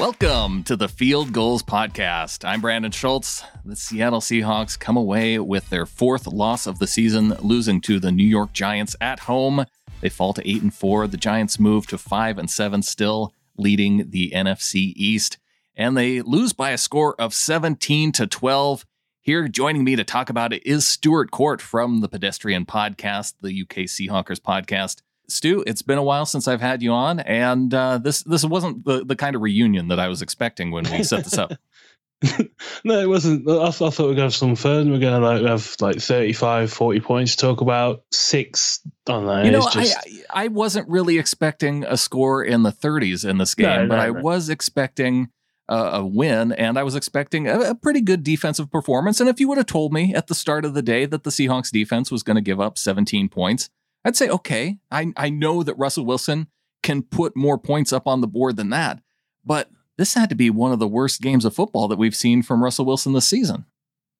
Welcome to the Field Gulls Podcast. I'm Brandon Schultz. The Seattle Seahawks come away with their fourth loss of the season, losing to the New York Giants at home. They fall to eight and four. The Giants move to five and seven, still leading the NFC East, and they lose by a score of 17 to 12. Here, joining me to talk about it is Stuart Court from the Pedestrian Podcast, the UK Seahawkers podcast. Stu, it's been a while since I've had you on, and uh, this this wasn't the, the kind of reunion that I was expecting when we set this up. no, it wasn't. I, I thought we'd have some fun. We're going to like have like 35, 40 points to talk about. Six, I don't know. You know, just... I, I wasn't really expecting a score in the 30s in this game, no, but no, I no. was expecting a, a, win, and I was expecting a, a pretty good defensive performance. And if you would have told me at the start of the day that the Seahawks defense was going to give up 17 points, I'd say, okay, I, I know that Russell Wilson can put more points up on the board than that, but this had to be one of the worst games of football that we've seen from Russell Wilson this season.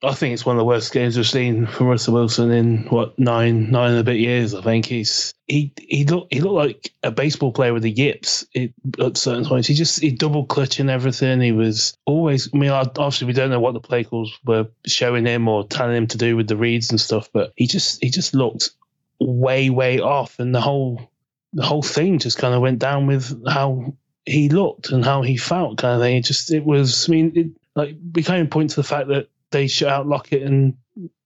I think it's one of the worst games we've seen from Russell Wilson in what nine nine and a bit years. I think he's he he looked he looked like a baseball player with the yips it, at certain points. He just he double clutching everything. He was always. I mean, obviously we don't know what the play calls were showing him or telling him to do with the reads and stuff, but he just he just looked way way off, and the whole the whole thing just kind of went down with how he looked and how he felt, kind of thing. It just it was. I mean, it, like we of point to the fact that they shut out Lockett and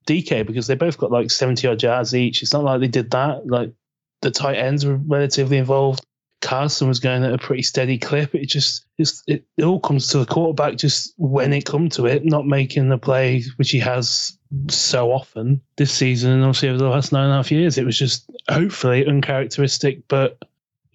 DK because they both got like seventy odd yards each. It's not like they did that. Like the tight ends were relatively involved. Carson was going at a pretty steady clip. It just it's, it, it all comes to the quarterback just when it comes to it, not making the play which he has so often this season and obviously over the last nine and a half years. It was just hopefully uncharacteristic, but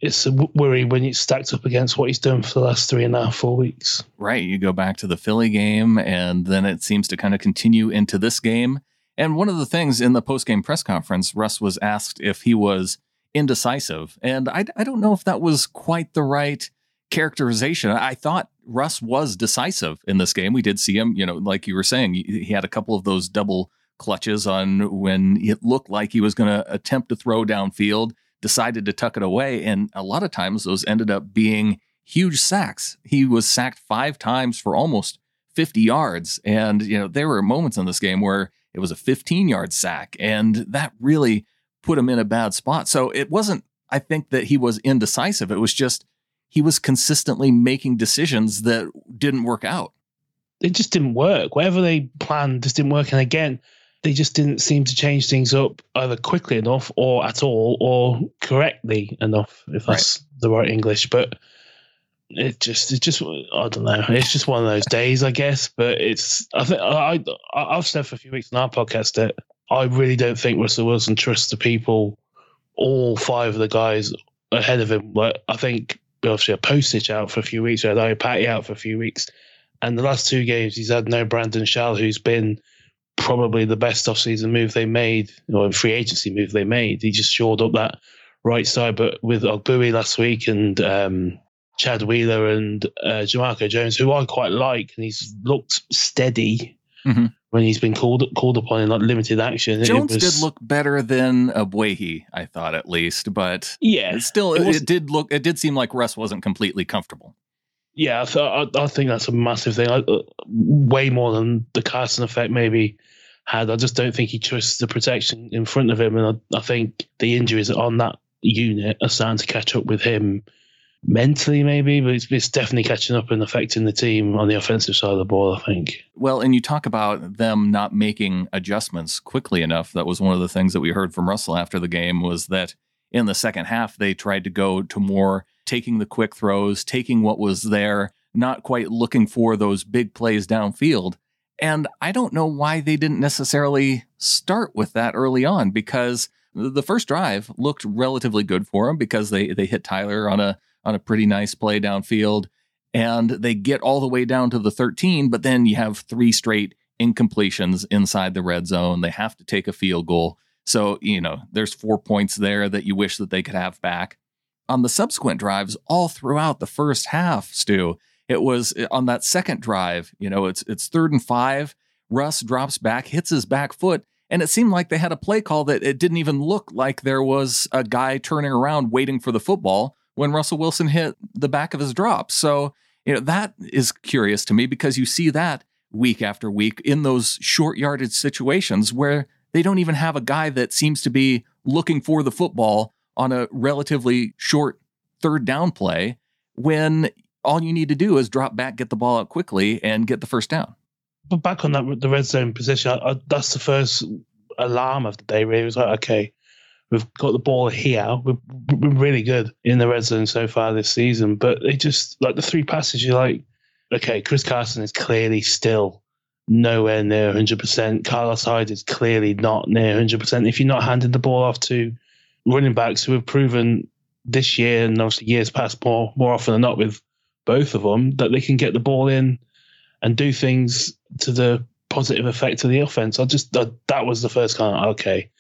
it's a worry when it's stacked up against what he's done for the last three and a half, four weeks. Right. You go back to the Philly game, and then it seems to kind of continue into this game. And one of the things in the post game press conference, Russ was asked if he was indecisive. And I, I don't know if that was quite the right characterization. I thought Russ was decisive in this game. We did see him, you know, like you were saying, he had a couple of those double clutches on when it looked like he was going to attempt to throw downfield, decided to tuck it away. And a lot of times those ended up being huge sacks. He was sacked five times for almost 50 yards. And, you know, there were moments in this game where it was a 15 yard sack. And that really put him in a bad spot. So it wasn't, I think, that he was indecisive. It was just he was consistently making decisions that didn't work out. It just didn't work. Whatever they planned just didn't work. And again, they just didn't seem to change things up either quickly enough or at all or correctly enough, if that's right. the right English. But it just, it just, I don't know. It's just one of those days, I guess. But it's, I think, I, I, I've said for a few weeks on our podcast that I really don't think Russell Wilson trusts the people, all five of the guys ahead of him. Like, I think obviously a Pocic out for a few weeks, we had Patty out for a few weeks. And the last two games, he's had no Brandon Shell, who's been probably the best off-season move they made, or free agency move they made. He just shored up that right side. But with Ogbuehi last week and um, Chad Wheeler and uh, Jamarco Jones, who I quite like, and he's looked steady. Mm-hmm when he's been called called upon in like limited action. Jones was, did look better than Ogbuehi, I thought at least, but yeah, still it, it, did look it did seem like Russ wasn't completely comfortable. Yeah, so I, I think that's a massive thing. I, uh, way more than the Carson effect maybe had. I just don't think he trusts the protection in front of him, and I, I think the injuries on that unit are starting to catch up with him mentally maybe, but it's, it's definitely catching up and affecting the team on the offensive side of the ball, I think. Well, and you talk about them not making adjustments quickly enough. That was one of the things that we heard from Russell after the game was that in the second half, they tried to go to more taking the quick throws, taking what was there, not quite looking for those big plays downfield. And I don't know why they didn't necessarily start with that early on because the first drive looked relatively good for them because they they hit Tyler on a on a pretty nice play downfield. And they get all the way down to the 13, but then you have three straight incompletions inside the red zone. They have to take a field goal. So, you know, there's four points there that you wish that they could have back. On the subsequent drives, all throughout the first half, Stu, it was eh, on that second drive, you know, it's it's third and five. Russ drops back, hits his back foot, and it seemed like they had a play call that it didn't even look like there was a guy turning around waiting for the football when Russell Wilson hit the back of his drop. So You know, that is curious to me because you see that week after week in those short yardage situations where they don't even have a guy that seems to be looking for the football on a relatively short third down play when all you need to do is drop back, get the ball out quickly, and get the first down. But back on that, the red zone position, I, I, that's the first alarm of the day. Really, it was like, okay, we've got the ball here. We've been really good in the red zone so far this season, but it just like the three passes. You're like, okay, Chris Carson is clearly still nowhere near 100%. Carlos Hyde is clearly not near 100%. If you're not handing the ball off to running backs who have proven this year and obviously years past more more often than not with both of them that they can get the ball in and do things to the positive effect of the offense. I just that, that was the first kind of okay,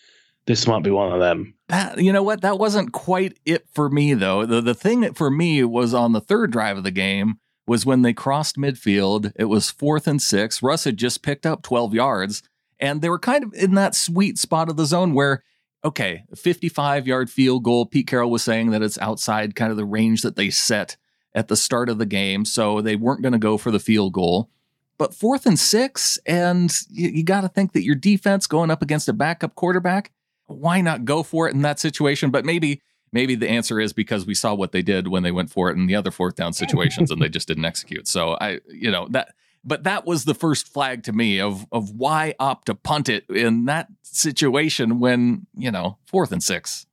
this might be one of them. That you know what that wasn't quite it for me though. The the thing for me was on the third drive of the game was when they crossed midfield. It was fourth and six. Russ had just picked up 12 yards, and they were kind of in that sweet spot of the zone where, okay, 55 yard field goal. Pete Carroll was saying that it's outside kind of the range that they set at the start of the game. So they weren't going to go for the field goal. But fourth and six, and you, you got to think that your defense going up against a backup quarterback, why not go for it in that situation? But maybe maybe the answer is because we saw what they did when they went for it in the other fourth down situations and they just didn't execute. So I, you know, that but that was the first flag to me of of why opt to punt it in that situation when, you know, fourth and six.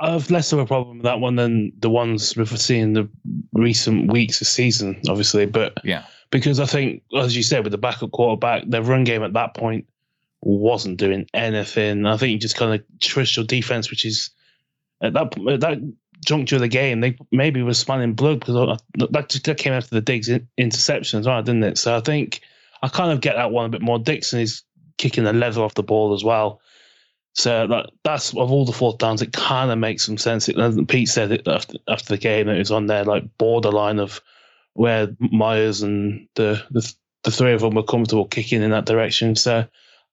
I have less of a problem with that one than the ones we've seen the recent weeks of season, obviously. But yeah, because I think, as you said, with the backup quarterback, their run game at that point wasn't doing anything. I think you just kind of trust your defense, which is at that at that juncture of the game, they maybe were smiling blood because that, just, that came after the Diggs interception as well, didn't it? So I think I kind of get that one a bit more. Dickson is kicking the leather off the ball as well. So that, that's of all the fourth downs, it kind of makes some sense. It, Pete said it after, after the game it was on there like borderline of where Myers and the, the the three of them were comfortable kicking in that direction. So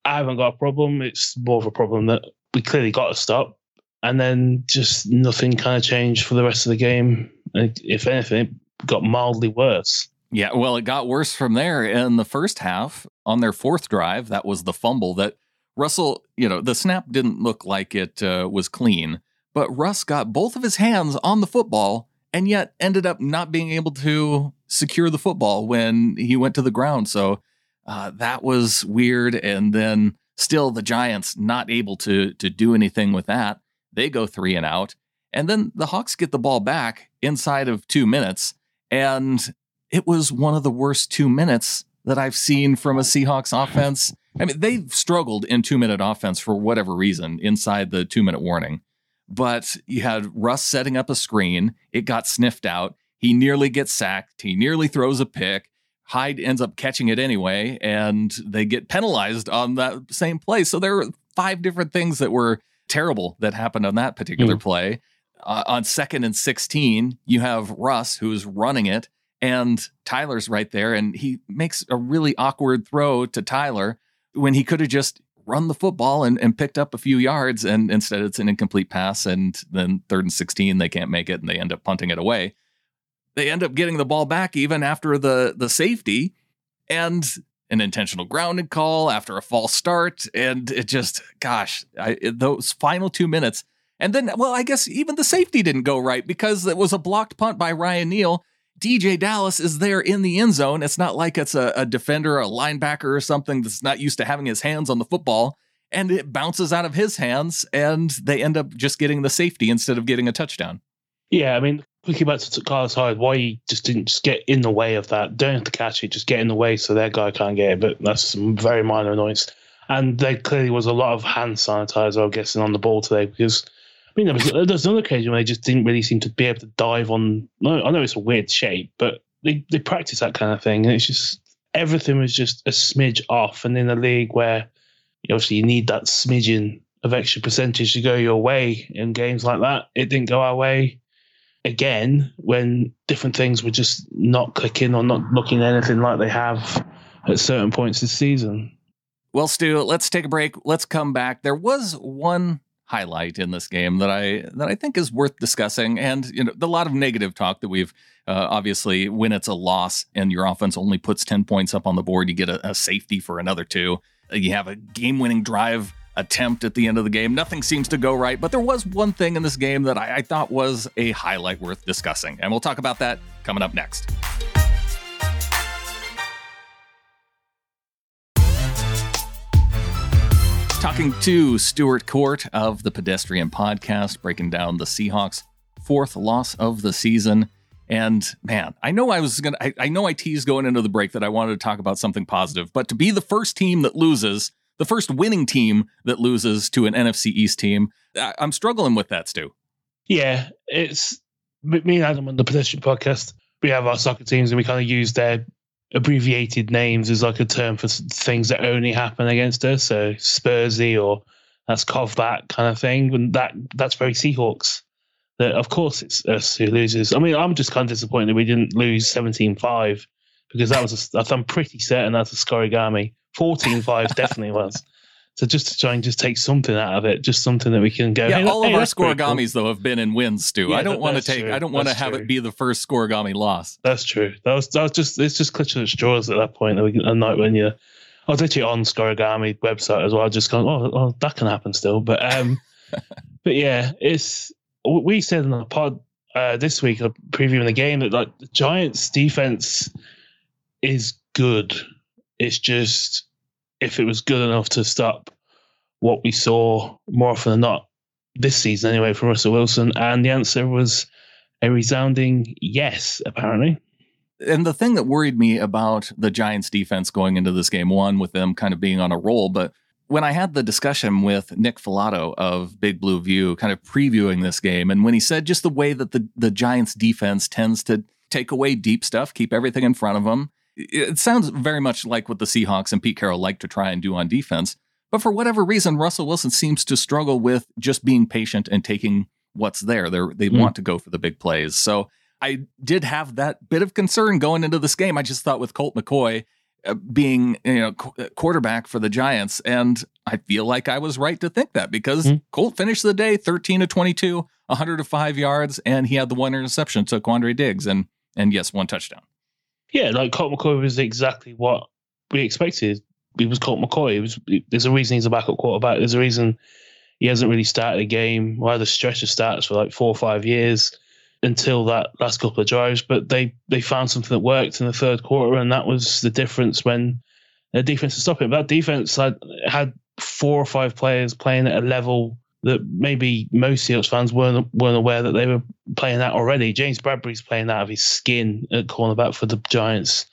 I haven't got a problem. It's more of a problem that we clearly got to stop and then just nothing kind of changed for the rest of the game. If anything, got mildly worse. Yeah, well, it got worse from there in the first half. On their fourth drive, that was the fumble that Russell, you know, the snap didn't look like it uh, was clean, but Russ got both of his hands on the football and yet ended up not being able to secure the football when he went to the ground. So uh, that was weird. And then still the Giants not able to to do anything with that. They go three and out. And then the Hawks get the ball back inside of two minutes. And it was one of the worst two minutes that I've seen from a Seahawks offense. I mean, they've struggled in two minute offense for whatever reason inside the two minute warning. But you had Russ setting up a screen, it got sniffed out. He nearly gets sacked. He nearly throws a pick. Hyde ends up catching it anyway, and they get penalized on that same play. So there were five different things that were terrible that happened on that particular mm. play. Uh, on second and 16, you have Russ who's running it, and Tyler's right there, and he makes a really awkward throw to Tyler when he could have just run the football and, and picked up a few yards, and instead it's an incomplete pass, and then third and 16, they can't make it, and they end up punting it away. They end up getting the ball back even after the the safety, and an intentional grounding call after a false start. And it just, gosh, I, those final two minutes. And then, well, I guess even the safety didn't go right because it was a blocked punt by Ryan Neal. DeeJay Dallas is there in the end zone. It's not like it's a, a defender, a linebacker, or something that's not used to having his hands on the football. And it bounces out of his hands, and they end up just getting the safety instead of getting a touchdown. Yeah, I mean, quickly back to Carlos Hyde, why he just didn't just get in the way of that. Don't have to catch it, just get in the way so that guy can't get it. But that's very minor annoyance. And there clearly was a lot of hand sanitizer, I'm guessing, on the ball today because. I mean, there was, there's another occasion where they just didn't really seem to be able to dive on. No, I know it's a weird shape, but they, they practice that kind of thing, and it's just everything was just a smidge off. And in a league where obviously you need that smidgen of extra percentage to go your way in games like that, it didn't go our way again when different things were just not clicking or not looking anything like they have at certain points this season. Well, Stu, let's take a break. Let's come back. There was one highlight in this game that I that I think is worth discussing. And you know, the lot of negative talk that we've uh, obviously when it's a loss and your offense only puts ten points up on the board, you get a, a safety for another two. You have a game-winning drive attempt at the end of the game. Nothing seems to go right, but there was one thing in this game that I, I thought was a highlight worth discussing, and we'll talk about that coming up next. Talking to Stuart Court of the Pedestrian Podcast, breaking down the Seahawks' fourth loss of the season. And man, I know I was gonna, I, I, know I teased going into the break that I wanted to talk about something positive, but to be the first team that loses, the first winning team that loses to an NFC East team, I, I'm struggling with that, Stu. Yeah, it's me and Adam on the Pedestrian Podcast. We have our soccer teams and we kind of use their abbreviated names is like a term for things that only happen against us. So Spursy or that's Kovbat kind of thing. And that that's very Seahawks. That of course it's us who loses. I mean, I'm just kind of disappointed we didn't lose 17-5 because that was a, I'm pretty certain that's a scorigami. 14-5 definitely was. So just to try and just take something out of it, just something that we can go. Yeah, hey, all hey, of our scorigamis cool. though have been in wins, Stu. Yeah, I don't want to take. True. I don't want to have true. it be the first scorigami loss. That's true. That was that was just it's just clutching at straws at that point. A night when you, I was actually on Scorigami website as well. Just going, oh, oh that can happen still. But um, but yeah, it's we said in the pod uh, this week, a previewing the game, that like the Giants' defense is good. It's just if it was good enough to stop what we saw more often than not this season, anyway, from Russell Wilson, and the answer was a resounding yes, apparently. And the thing that worried me about the Giants defense going into this game, one, with them kind of being on a roll, but when I had the discussion with Nick Falato of Big Blue View, kind of previewing this game, and when he said just the way that the, the Giants defense tends to take away deep stuff, keep everything in front of them, it sounds very much like what the Seahawks and Pete Carroll like to try and do on defense. But for whatever reason, Russell Wilson seems to struggle with just being patient and taking what's there. They're, they mm. want to go for the big plays. So I did have that bit of concern going into this game. I just thought with Colt McCoy uh, being you know qu- uh, quarterback for the Giants, and I feel like I was right to think that because mm. Colt finished the day 13 to 22, 105 yards, and he had the one interception to Quandre Diggs, and and yes, one touchdown. Yeah, like Colt McCoy was exactly what we expected he was Colt McCoy. Was, there's a reason he's a backup quarterback. There's a reason he hasn't really started a game or had a stretch of starts for like four or five years until that last couple of drives. But they they found something that worked in the third quarter, and that was the difference when their defense was stopping. But that defense had, had four or five players playing at a level that maybe most Seahawks fans weren't weren't aware that they were playing that already. James Bradberry's playing out of his skin at cornerback for the Giants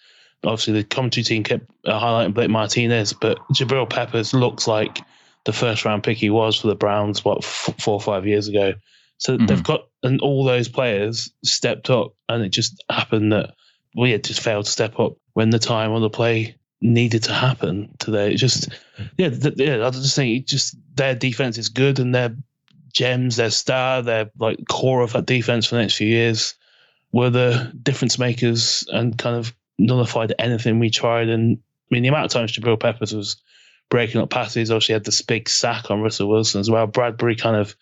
obviously the commentary team kept uh, highlighting Blake Martinez, but Jabril Peppers looks like the first round pick he was for the Browns, what, f- four or five years ago. So mm-hmm. they've got, and all those players stepped up, and it just happened that we had just failed to step up when the time on the play needed to happen today. It just, yeah, th- yeah, I just saying, just their defense is good and their gems, their star, their like core of that defense for the next few years were the difference makers and kind of nullified anything we tried. And I mean, the amount of times Jabril Peppers was breaking up passes, obviously had this big sack on Russell Wilson as well. Bradberry kind of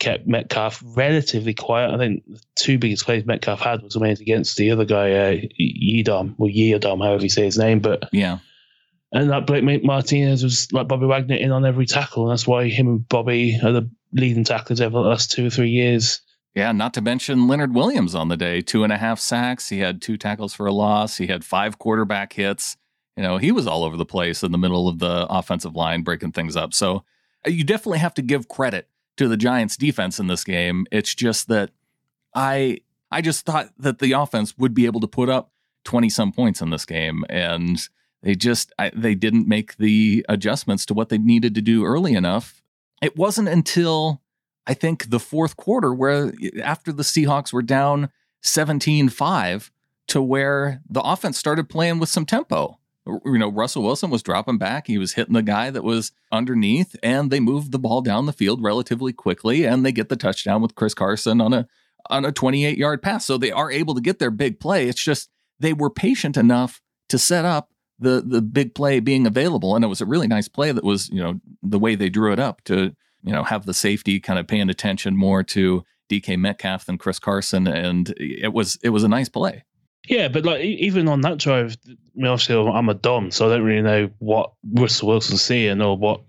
kept Metcalf relatively quiet. I think the two biggest plays Metcalf had was made against the other guy, uh, Yidom, or Yidom, however you say his name. But yeah. And that Blake Martinez was like Bobby Wagner in on every tackle. And that's why him and Bobby are the leading tacklers over the last two or three years. Yeah, not to mention Leonard Williams on the day, two and a half sacks. He had two tackles for a loss. He had five quarterback hits. You know, he was all over the place in the middle of the offensive line, breaking things up. So uh, you definitely have to give credit to the Giants' defense in this game. It's just that I I just thought that the offense would be able to put up twenty some points in this game, and they just I, they didn't make the adjustments to what they needed to do early enough. It wasn't until I think, the fourth quarter, where after the Seahawks were down 17 5 to where the offense started playing with some tempo. You know, Russell Wilson was dropping back. He was hitting the guy that was underneath, and they moved the ball down the field relatively quickly, and they get the touchdown with Chris Carson on a on a 28 yard pass. So they are able to get their big play. It's just they were patient enough to set up the the big play being available, and it was a really nice play that was you know the way they drew it up to you know, have the safety kind of paying attention more to DK Metcalf than Chris Carson, and it was it was a nice play. Yeah, but like even on that drive, I mean, obviously I'm a dom, so I don't really know what Russell Wilson's seeing or what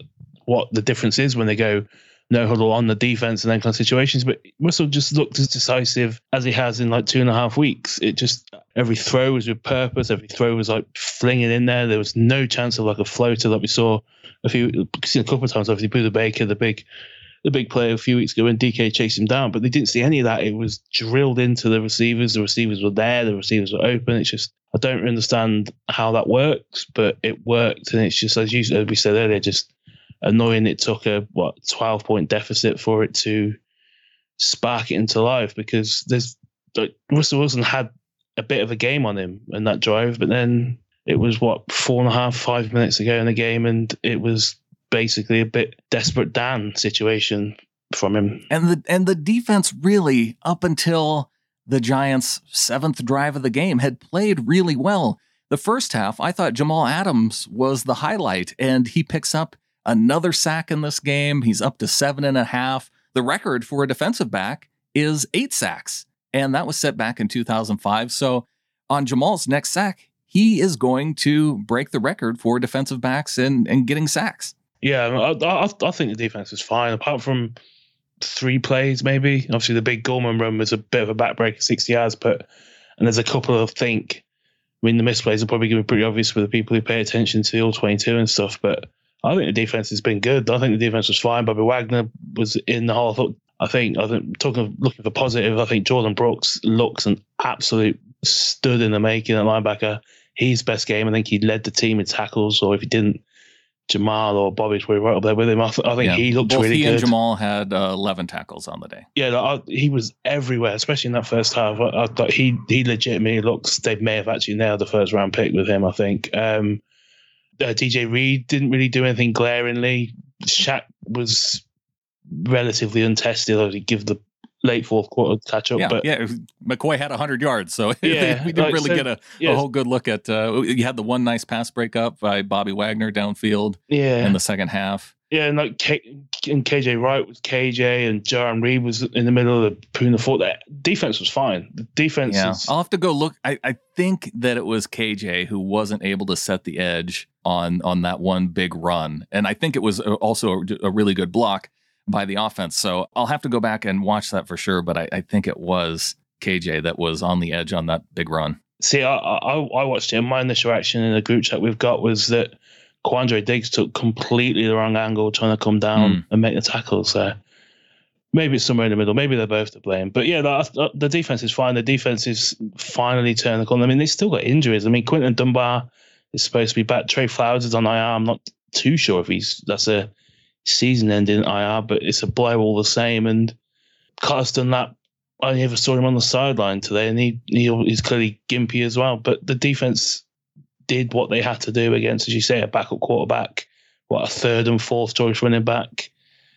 what the difference is when they go no huddle on the defense and then kind of situations. But Russell just looked as decisive as he has in like two and a half weeks. It just every throw was with purpose. Every throw was like flinging in there. There was no chance of like a floater that we saw a few a couple of times. Obviously, Budda Baker, the big the big play a few weeks ago when DK chased him down, but they didn't see any of that. It was drilled into the receivers. The receivers were there. The receivers were open. It's just I don't understand how that works, but it worked, and it's just as you as we said earlier, just annoying. It took a what twelve point deficit for it to spark it into life because there's like Russell Wilson had a bit of a game on him in that drive, but then it was what four and a half, five minutes ago in the game, and it was basically a bit desperate Dan situation from him. And the and the defense really up until the Giants' seventh drive of the game had played really well. The first half, I thought Jamal Adams was the highlight, and he picks up another sack in this game. He's up to seven and a half. The record for a defensive back is eight sacks, and that was set back in 2005. So on Jamal's next sack, he is going to break the record for defensive backs and, and getting sacks. Yeah, I, I, I think the defense was fine, apart from three plays, maybe. Obviously, the big Gallman run was a bit of a backbreaker, 60 yards, but and there's a couple of think. I mean, the misplays are probably going to be pretty obvious for the people who pay attention to the all 22 and stuff, but I think the defense has been good. I think the defense was fine. Bobby Wagner was in the hole. I thought, I think, I think talking of looking for positive, I think Jordyn Brooks looks an absolute stud in the making at linebacker. His best game. I think he led the team in tackles, or if he didn't, Jamal or Bobby's were right up there with him. I, th- I think yeah. he looked Both really he good. and Jamal had uh, 11 tackles on the day. Yeah, I, he was everywhere, especially in that first half. I, I, thought he he legitimately looks. They may have actually nailed the first round pick with him. I think. Um, uh, DJ Reed didn't really do anything glaringly. Shaq was relatively untested. I would give the late fourth quarter catch up. Yeah, but yeah, McCoy had 100 yards, so yeah, we didn't like, really so, get a, yeah. a, whole good look at. Uh, you had the one nice pass breakup by Bobby Wagner downfield. Yeah. in the second half. Yeah, and like K- and KJ Wright was KJ, and Jarran Reed was in the middle of the Poona Fort. That defense was fine. The defense. Yeah, is, I'll have to go look. I, I think that it was KJ who wasn't able to set the edge on on that one big run, and I think it was also a, a really good block by the offense. So I'll have to go back and watch that for sure. But I, I think it was KJ that was on the edge on that big run. See, I, I, I watched it. And my initial reaction in the group chat we've got was that Quandre Diggs took completely the wrong angle trying to come down mm. and make the tackles there. Maybe it's somewhere in the middle. Maybe they're both to blame. But yeah, the, the defense is fine. The defense is finally turning the corner. I mean, they still got injuries. I mean, Quinton Dunbar is supposed to be back. Tre Flowers is on IR. I'm not too sure if he's that's a season ending IR, but it's a blow all the same. And Carter's done that. I never saw him on the sideline today, and he, he he's clearly gimpy as well. But the defense did what they had to do against, as you say, a backup quarterback, what a third and fourth choice running back.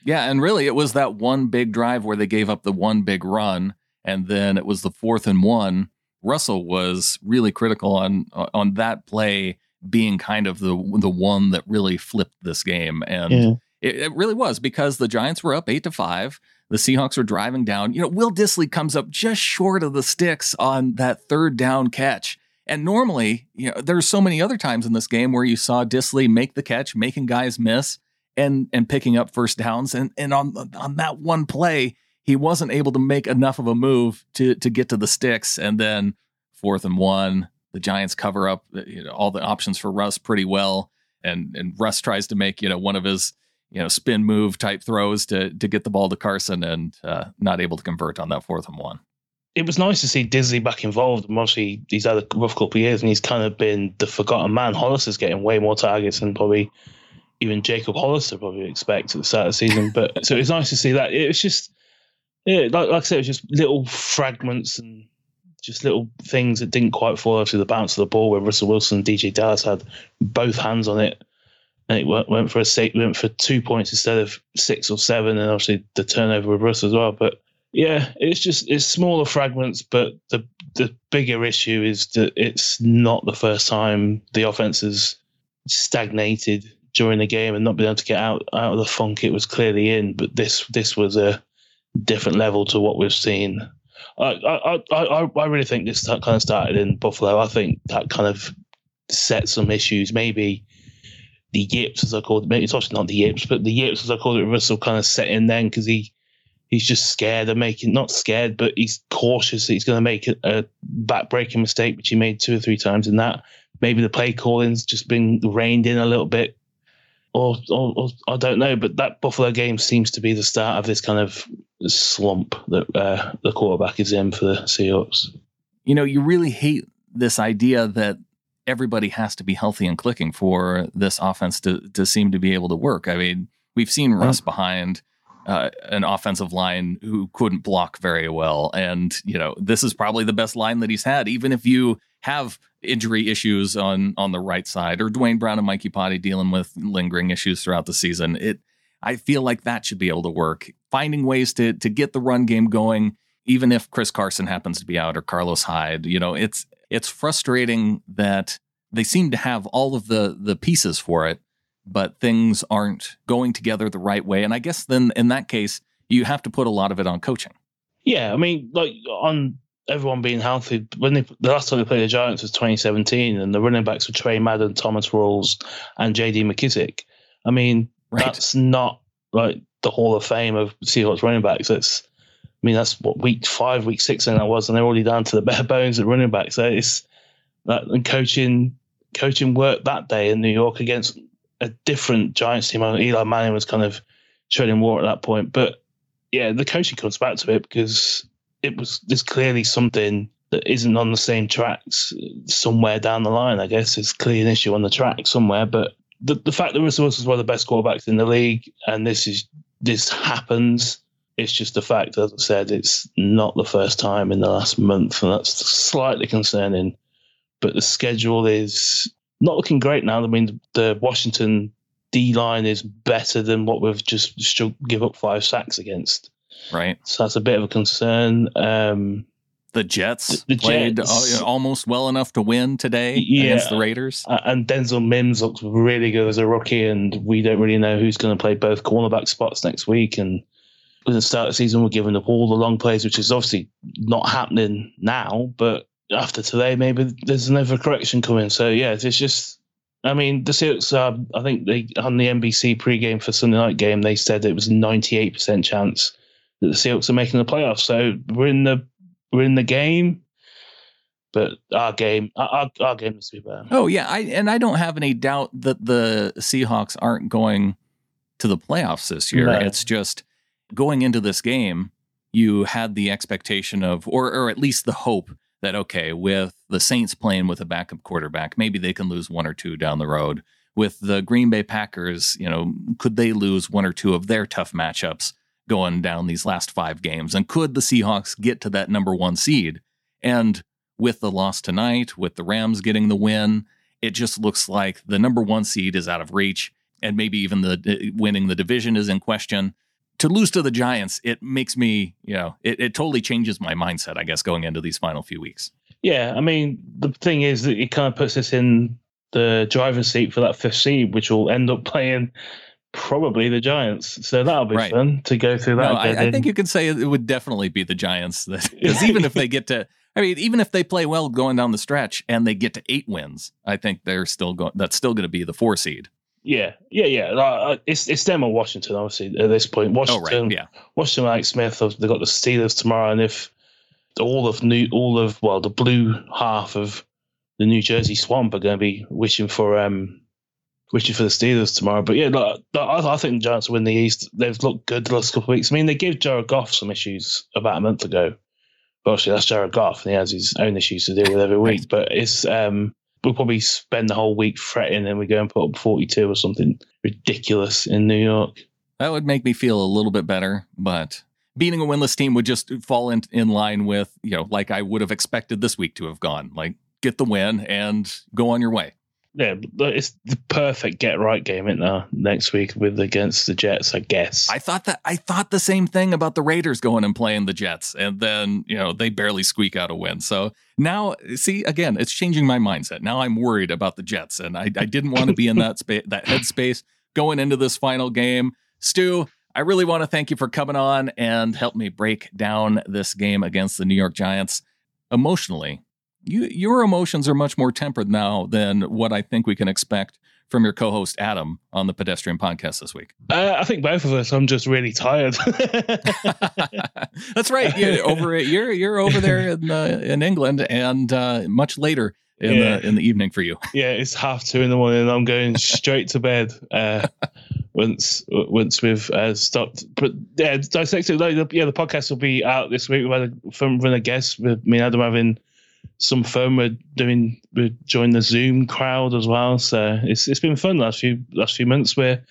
Yeah, and really it was that one big drive where they gave up the one big run, and then it was the fourth and one. Russell was really critical on on that play being kind of the the one that really flipped this game, and yeah. It, it really was because the Giants were up eight to five. The Seahawks were driving down. You know, Will Dissly comes up just short of the sticks on that third down catch. And normally, you know, there's so many other times in this game where you saw Dissly make the catch, making guys miss and and picking up first downs. And and on on that one play, he wasn't able to make enough of a move to to get to the sticks. And then fourth and one, the Giants cover up you know, all the options for Russ pretty well. And and Russ tries to make, you know, one of his you know spin move type throws to to get the ball to Carson and uh, not able to convert on that fourth and one it was nice to see Dissly back involved. Obviously, he's had a rough couple of years and he's kind of been the forgotten man. Hollis is getting way more targets than probably even Jacob Hollister probably expect at the start of the season. But so it's nice to see that. It was just, yeah, like, like I said, it was just little fragments and just little things that didn't quite fall after the bounce of the ball where Russell Wilson and DeeJay Dallas had both hands on it. And it went, went for a went for two points instead of six or seven, and obviously the turnover with Russ as well. But yeah, it's just it's smaller fragments, but the the bigger issue is that it's not the first time the offense has stagnated during the game and not being able to get out out of the funk it was clearly in. But this this was a different level to what we've seen. I I I, I really think this kind of started in Buffalo. I think that kind of set some issues. Maybe the yips, as I called it. It's actually not the yips, but the yips, as I called it, Russell kind of set in then because he he's just scared of making not scared, but he's cautious that he's going to make a, a back-breaking mistake, which he made two or three times in that. Maybe the play calling's just been reined in a little bit, or, or, or I don't know. But that Buffalo game seems to be the start of this kind of slump that uh, the quarterback is in for the Seahawks. You know, you really hate this idea that everybody has to be healthy and clicking for this offense to to seem to be able to work. I mean, we've seen Russ behind uh, an offensive line who couldn't block very well. And, you know, this is probably the best line that he's had, even if you have injury issues on on the right side or Duane Brown and Mike Iupati dealing with lingering issues throughout the season. It I feel like that should be able to work. Finding ways to to get the run game going, even if Chris Carson happens to be out or Carlos Hyde. You know, it's it's frustrating that they seem to have all of the the pieces for it, but things aren't going together the right way. And I guess then in that case, you have to put a lot of it on coaching. Yeah, I mean, like on everyone being healthy. When they, the last time they played the Giants was 2017, and the running backs were Trey Madden, Thomas Rawls, and J.D. McKissic. I mean, right. that's not like the Hall of Fame of Seahawks running backs. That's, I mean, that's what week five, week six, and that was, and they're already down to the bare bones at running back. So it's that and coaching, coaching work that day in New York against a different Giants team. Eli Manning was kind of treading water at that point, but yeah, the coaching comes back to it because it was there's clearly something that isn't on the same tracks somewhere down the line. I guess it's clearly an issue on the track somewhere, but the the fact that Russell Wilson's one of the best quarterbacks in the league, and this is this happens. It's just the fact, as I said, it's not the first time in the last month, and that's slightly concerning. But the schedule is not looking great now. I mean, the Washington D line is better than what we've just give up five sacks against. Right. So that's a bit of a concern. Um, the Jets the, the played Jets, almost well enough to win today yeah, against the Raiders. And Denzel Mims looks really good as a rookie, and we don't really know who's going to play both cornerback spots next week. And at the start of the season, we're giving up all the long plays, which is obviously not happening now. But after today, maybe there's another correction coming. So yeah, it's just. I mean, the Seahawks. Uh, I think they on the NBC pregame for Sunday night game, they said it was a 98% chance that the Seahawks are making the playoffs. So we're in the we're in the game, but our game, our, our game is to be better. Oh yeah, I and I don't have any doubt that the Seahawks aren't going to the playoffs this year. No. It's just going into this game, you had the expectation of, or or at least the hope that okay, with the Saints playing with a backup quarterback, maybe they can lose one or two down the road. With the Green Bay Packers, you know, could they lose one or two of their tough matchups going down these last five games? And could the Seahawks get to that number one seed? And with the loss tonight, with the Rams getting the win, it just looks like the number one seed is out of reach, and maybe even the winning the division is in question to lose to the Giants, it makes me, you know, it, it totally changes my mindset, I guess, going into these final few weeks. Yeah, I mean, the thing is that it kind of puts us in the driver's seat for that fifth seed, which will end up playing probably the Giants. So that'll be right. fun to go through that. No, I, I, think you can say it would definitely be the Giants. Because even if they get to, I mean, even if they play well going down the stretch and they get to eight wins, I think they're still going. That's still going to be the four seed. Yeah, yeah, yeah. Uh, it's it's them or Washington, obviously, at this point. Washington, oh, right. yeah. Washington, Alex Smith, they've got the Steelers tomorrow, and if all of new, all of well, the blue half of the New Jersey Swamp are going to be wishing for um wishing for the Steelers tomorrow. But yeah, look, I, I think the Giants will win the East. They've looked good the last couple of weeks. I mean, they gave Jared Goff some issues about a month ago. But obviously, that's Jared Goff, and he has his own issues to deal with every week. But it's um we'll probably spend the whole week fretting and we go and put up 42 or something ridiculous in New York. That would make me feel a little bit better, but beating a winless team would just fall in, in line with, you know, like I would have expected this week to have gone. Like get the win and go on your way. Yeah, it's the perfect get right game in there next week with against the Jets, I guess. I thought that I thought the same thing about the Raiders going and playing the Jets, and then you know they barely squeak out a win. So now, see again, it's changing my mindset. Now I'm worried about the Jets, and I, I didn't want to be in that space, that headspace going into this final game. Stu, I really want to thank you for coming on and help me break down this game against the New York Giants emotionally you, your emotions are much more tempered now than what I think we can expect from your co-host Adam on the Pedestrian Podcast this week? Uh, I think both of us. I'm just really tired. That's right. Yeah, over you're you're over there in uh, in England, and uh, much later in yeah. the in the evening for you. Yeah, it's half two in the morning, and I'm going straight to bed. Uh, once once we've uh, stopped, but yeah, dissected. Like, yeah, the podcast will be out this week. We've had a, from a guest with me and Adam having some fun. We're doing we're joining the Zoom crowd as well. So it's it's been fun last few last few months. We're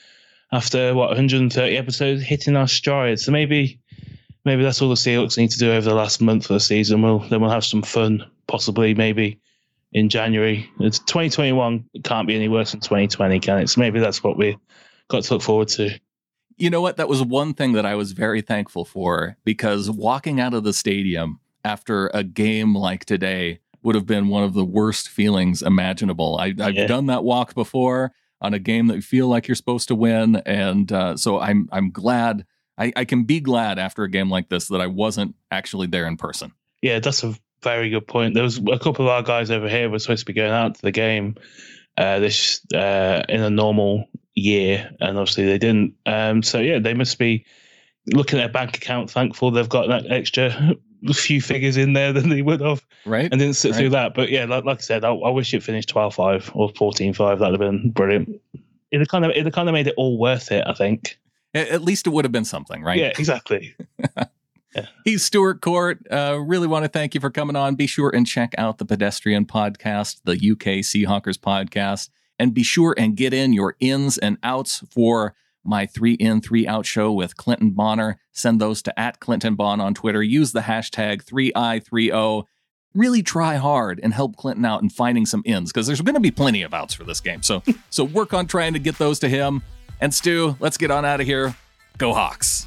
after what 130 episodes hitting our stride. So maybe maybe that's all the Seahawks need to do over the last month of the season. We'll then we'll have some fun, possibly maybe in January. It's 2021 it can't be any worse than 2020, can it? So maybe that's what we got to look forward to. You know what? That was one thing that I was very thankful for because walking out of the stadium after a game like today would have been one of the worst feelings imaginable. I, have yeah. done that walk before on a game that you feel like you're supposed to win, and uh, so I'm I'm glad I, I can be glad after a game like this that I wasn't actually there in person. Yeah, that's a very good point. There was a couple of our guys over here were supposed to be going out to the game uh, this uh, in a normal year, and obviously they didn't. Um, so yeah, they must be looking at their bank account, thankful they've got that extra few figures in there than they would have. Right. And didn't sit right. through that. But yeah, like, like I said, I, I wish it finished 12 5 or 14 5. That'd have been brilliant. It kind of it kind of made it all worth it, I think. At least it would have been something, right? Yeah, exactly. yeah. He's Stuart Court. Uh, really want to thank you for coming on. Be sure and check out the Pedestrian Podcast, the UK Seahawkers podcast, and be sure and get in your ins and outs for my three in, three out show with Clinton Bonner. Send those to at Clinton Bon on Twitter. Use the hashtag 3i30. Really try hard and help Clinton out in finding some ins because there's going to be plenty of outs for this game. So, so work on trying to get those to him. And Stu, let's get on out of here. Go Hawks.